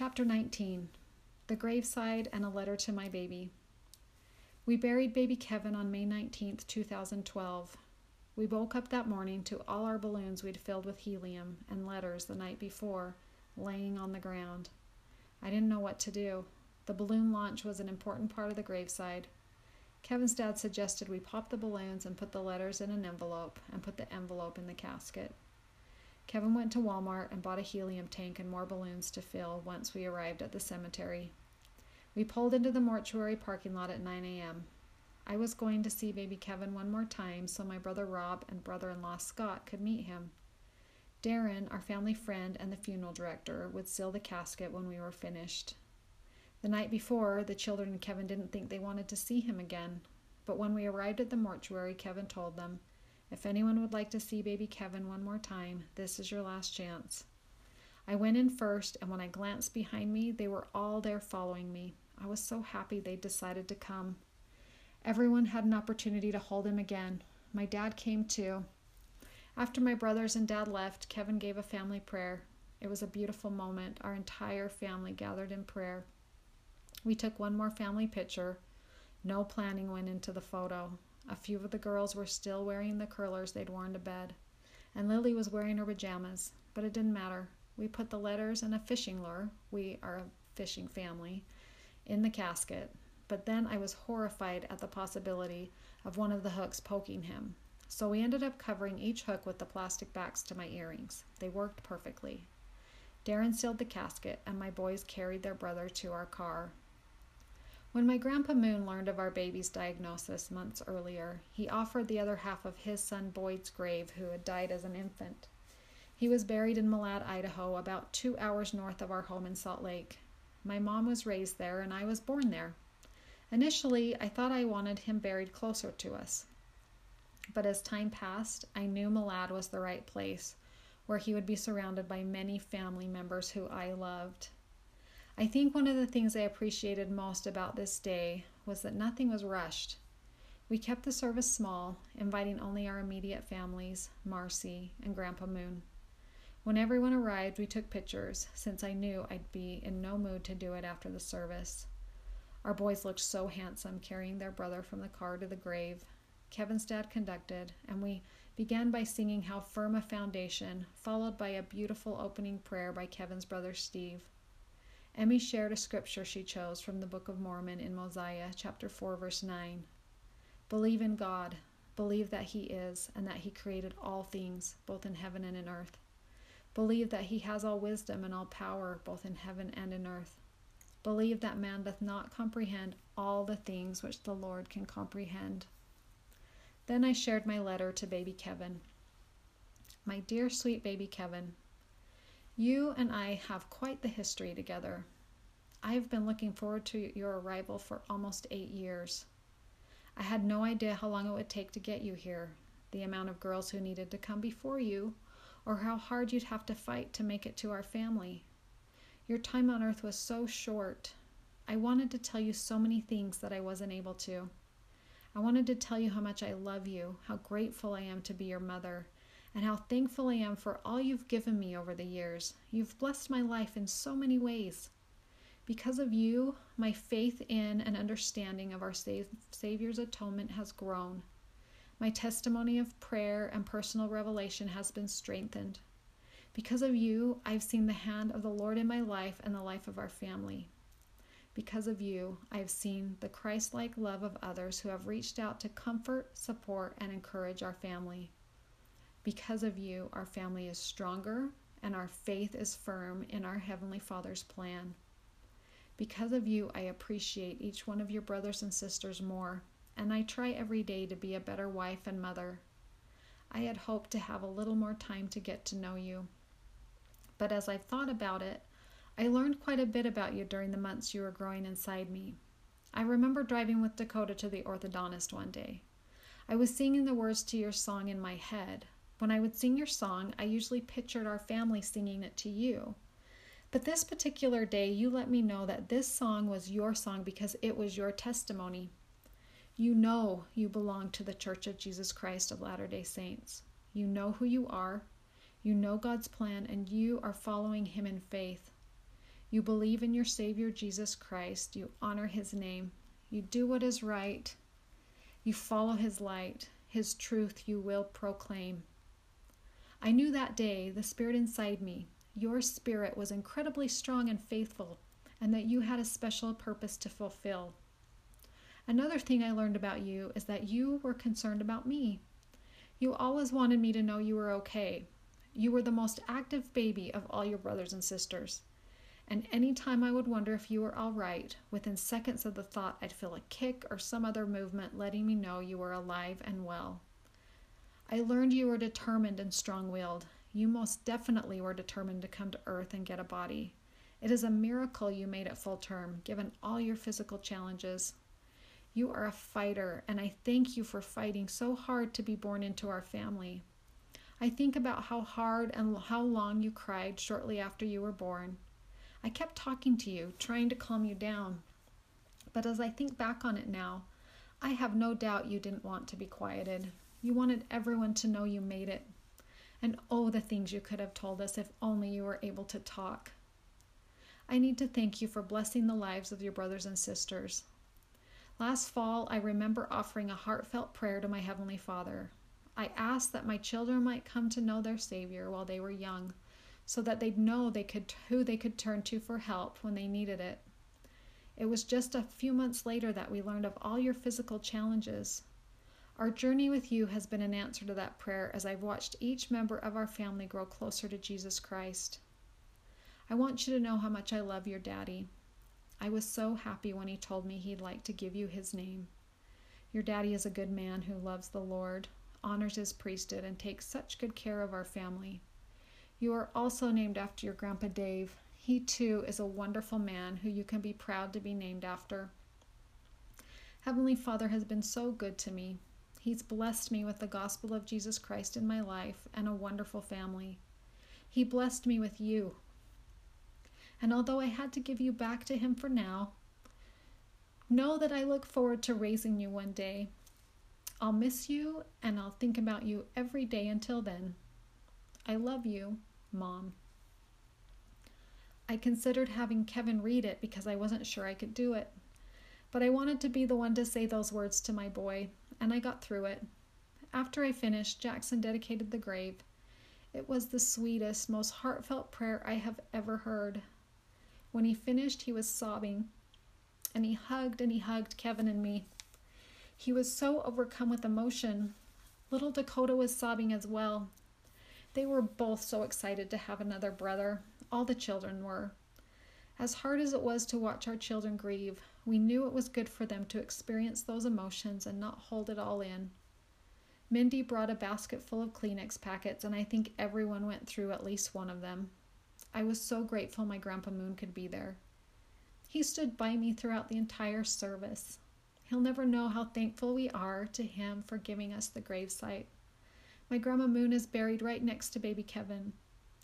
Chapter 19 The Graveside and a Letter to My Baby. We buried baby Kevin on May 19, 2012. We woke up that morning to all our balloons we'd filled with helium and letters the night before laying on the ground. I didn't know what to do. The balloon launch was an important part of the graveside. Kevin's dad suggested we pop the balloons and put the letters in an envelope and put the envelope in the casket. Kevin went to Walmart and bought a helium tank and more balloons to fill once we arrived at the cemetery. We pulled into the mortuary parking lot at 9 a.m. I was going to see baby Kevin one more time so my brother Rob and brother in law Scott could meet him. Darren, our family friend and the funeral director, would seal the casket when we were finished. The night before, the children and Kevin didn't think they wanted to see him again, but when we arrived at the mortuary, Kevin told them, If anyone would like to see baby Kevin one more time, this is your last chance. I went in first, and when I glanced behind me, they were all there following me. I was so happy they'd decided to come. Everyone had an opportunity to hold him again. My dad came too. After my brothers and dad left, Kevin gave a family prayer. It was a beautiful moment. Our entire family gathered in prayer. We took one more family picture. No planning went into the photo. A few of the girls were still wearing the curlers they'd worn to bed, and Lily was wearing her pajamas, but it didn't matter. We put the letters and a fishing lure, we are a fishing family, in the casket. But then I was horrified at the possibility of one of the hooks poking him. So we ended up covering each hook with the plastic backs to my earrings. They worked perfectly. Darren sealed the casket, and my boys carried their brother to our car. When my Grandpa Moon learned of our baby's diagnosis months earlier, he offered the other half of his son Boyd's grave, who had died as an infant. He was buried in Malad, Idaho, about two hours north of our home in Salt Lake. My mom was raised there, and I was born there. Initially, I thought I wanted him buried closer to us. But as time passed, I knew Malad was the right place, where he would be surrounded by many family members who I loved. I think one of the things I appreciated most about this day was that nothing was rushed. We kept the service small, inviting only our immediate families, Marcy and Grandpa Moon. When everyone arrived, we took pictures, since I knew I'd be in no mood to do it after the service. Our boys looked so handsome carrying their brother from the car to the grave. Kevin's dad conducted, and we began by singing How Firm a Foundation, followed by a beautiful opening prayer by Kevin's brother Steve. Emmy shared a scripture she chose from the Book of Mormon in Mosiah, chapter 4, verse 9. Believe in God, believe that He is, and that He created all things, both in heaven and in earth. Believe that he has all wisdom and all power, both in heaven and in earth. Believe that man doth not comprehend all the things which the Lord can comprehend. Then I shared my letter to baby Kevin. My dear sweet baby Kevin, you and I have quite the history together. I have been looking forward to your arrival for almost eight years. I had no idea how long it would take to get you here, the amount of girls who needed to come before you, or how hard you'd have to fight to make it to our family. Your time on earth was so short. I wanted to tell you so many things that I wasn't able to. I wanted to tell you how much I love you, how grateful I am to be your mother, and how thankful I am for all you've given me over the years. You've blessed my life in so many ways. Because of you, my faith in and understanding of our Savior's atonement has grown. My testimony of prayer and personal revelation has been strengthened. Because of you, I've seen the hand of the Lord in my life and the life of our family. Because of you, I've seen the Christ like love of others who have reached out to comfort, support, and encourage our family. Because of you, our family is stronger and our faith is firm in our Heavenly Father's plan. Because of you, I appreciate each one of your brothers and sisters more and I try every day to be a better wife and mother. I had hoped to have a little more time to get to know you. But as I've thought about it, I learned quite a bit about you during the months you were growing inside me. I remember driving with Dakota to the orthodontist one day. I was singing the words to your song in my head. When I would sing your song, I usually pictured our family singing it to you. But this particular day, you let me know that this song was your song because it was your testimony. You know you belong to the Church of Jesus Christ of Latter day Saints. You know who you are, you know God's plan, and you are following Him in faith. You believe in your Savior Jesus Christ. You honor his name. You do what is right. You follow his light. His truth you will proclaim. I knew that day the spirit inside me, your spirit was incredibly strong and faithful, and that you had a special purpose to fulfill. Another thing I learned about you is that you were concerned about me. You always wanted me to know you were okay. You were the most active baby of all your brothers and sisters. And any time I would wonder if you were all right, within seconds of the thought, I'd feel a kick or some other movement letting me know you were alive and well. I learned you were determined and strong willed. You most definitely were determined to come to earth and get a body. It is a miracle you made it full term, given all your physical challenges. You are a fighter, and I thank you for fighting so hard to be born into our family. I think about how hard and how long you cried shortly after you were born. I kept talking to you, trying to calm you down. But as I think back on it now, I have no doubt you didn't want to be quieted. You wanted everyone to know you made it. And oh, the things you could have told us if only you were able to talk. I need to thank you for blessing the lives of your brothers and sisters. Last fall, I remember offering a heartfelt prayer to my Heavenly Father. I asked that my children might come to know their Savior while they were young, so that they'd know they could who they could turn to for help when they needed it. It was just a few months later that we learned of all your physical challenges. Our journey with you has been an answer to that prayer as I've watched each member of our family grow closer to Jesus Christ. I want you to know how much I love your daddy. I was so happy when he told me he'd like to give you his name. Your daddy is a good man who loves the Lord, honors his priesthood, and takes such good care of our family. You are also named after your grandpa Dave. He too is a wonderful man who you can be proud to be named after. Heavenly Father has been so good to me. He's blessed me with the gospel of Jesus Christ in my life and a wonderful family. He blessed me with you. And although I had to give you back to Him for now, know that I look forward to raising you one day. I'll miss you and I'll think about you every day until then. I love you, Mom. I considered having Kevin read it because I wasn't sure I could do it. But I wanted to be the one to say those words to my boy, and I got through it. After I finished, Jackson dedicated the grave. It was the sweetest, most heartfelt prayer I have ever heard. When he finished, he was sobbing, and he hugged and he hugged Kevin and me. He was so overcome with emotion. Little Dakota was sobbing as well. They were both so excited to have another brother. All the children were. As hard as it was to watch our children grieve, we knew it was good for them to experience those emotions and not hold it all in. Mindy brought a basket full of Kleenex packets, and I think everyone went through at least one of them. I was so grateful my Grandpa Moon could be there. He stood by me throughout the entire service. He'll never know how thankful we are to him for giving us the gravesite. My Grandma Moon is buried right next to baby Kevin,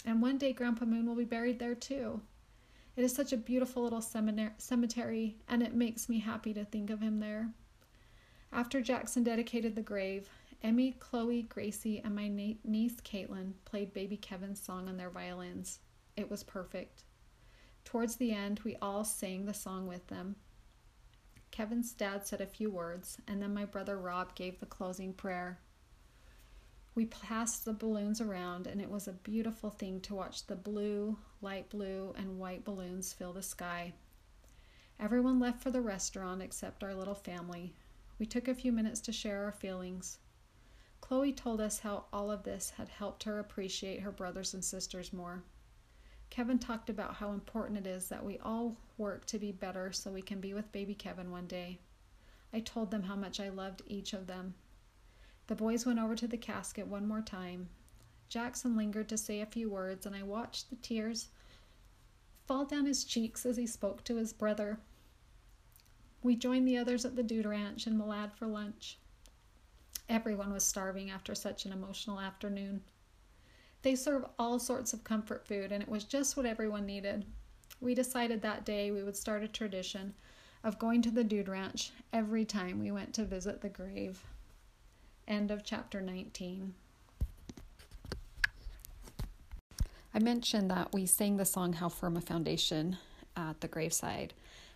and one day Grandpa Moon will be buried there too. It is such a beautiful little cemetery, and it makes me happy to think of him there. After Jackson dedicated the grave, Emmy, Chloe, Gracie, and my niece Caitlin played baby Kevin's song on their violins. It was perfect. Towards the end, we all sang the song with them. Kevin's dad said a few words, and then my brother Rob gave the closing prayer. We passed the balloons around, and it was a beautiful thing to watch the blue, light blue, and white balloons fill the sky. Everyone left for the restaurant except our little family. We took a few minutes to share our feelings. Chloe told us how all of this had helped her appreciate her brothers and sisters more. Kevin talked about how important it is that we all work to be better so we can be with baby Kevin one day. I told them how much I loved each of them the boys went over to the casket one more time. Jackson lingered to say a few words, and I watched the tears fall down his cheeks as he spoke to his brother. We joined the others at the Dude Ranch in Malad for lunch. Everyone was starving after such an emotional afternoon. They serve all sorts of comfort food, and it was just what everyone needed. We decided that day we would start a tradition of going to the Dude Ranch every time we went to visit the grave. End of chapter 19. I mentioned that we sang the song How Firm a Foundation, at the graveside.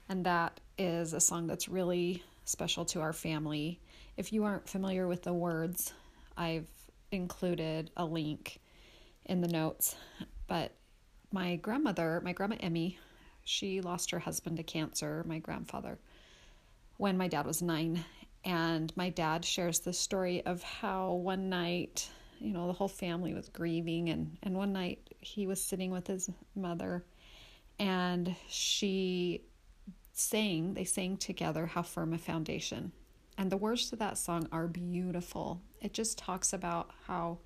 And that is a song that's really special to our family. If you aren't familiar with the words, I've included a link in the notes. But my grandmother, my grandma Emmy, she lost her husband to cancer, my grandfather, when my dad was nine. And my dad shares the story of how one night, you know, the whole family was grieving, and, and one night he was sitting with his mother, and she sang, they sang together, How Firm a Foundation. And the words to that song are beautiful. It just talks about how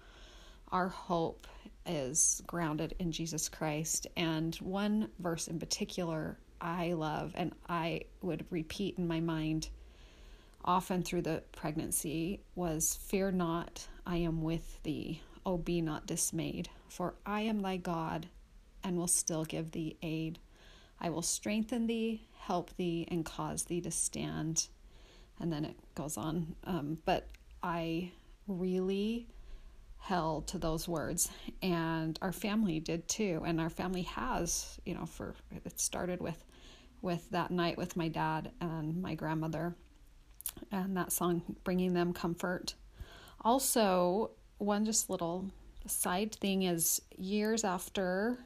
our hope is grounded in Jesus Christ. And one verse in particular I love and I would repeat in my mind often through the pregnancy was Fear not, I am with thee. Oh, be not dismayed, for I am thy God and will still give thee aid. I will strengthen thee, help thee, and cause thee to stand. And then it goes on. Um, but I really held to those words and our family did too and our family has you know for it started with with that night with my dad and my grandmother and that song bringing them comfort also one just little side thing is years after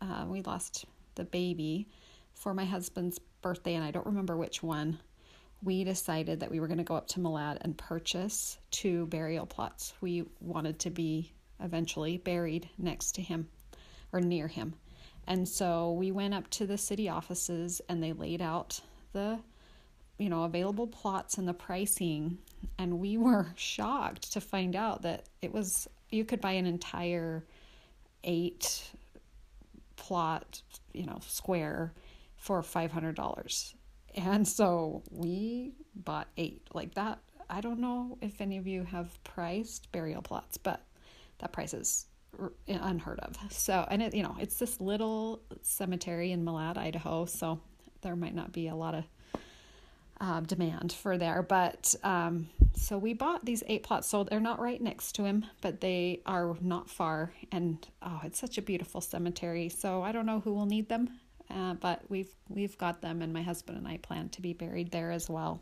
uh, we lost the baby for my husband's birthday and i don't remember which one we decided that we were going to go up to Malad and purchase two burial plots. We wanted to be eventually buried next to him or near him. And so we went up to the city offices and they laid out the you know available plots and the pricing and we were shocked to find out that it was you could buy an entire 8 plot, you know, square for $500 and so we bought eight like that. I don't know if any of you have priced burial plots, but that price is unheard of. So, and it, you know, it's this little cemetery in Malad, Idaho, so there might not be a lot of uh, demand for there. But um, so we bought these eight plots. So they're not right next to him, but they are not far. And oh, it's such a beautiful cemetery. So I don't know who will need them uh, but we've we've got them, and my husband and I plan to be buried there as well.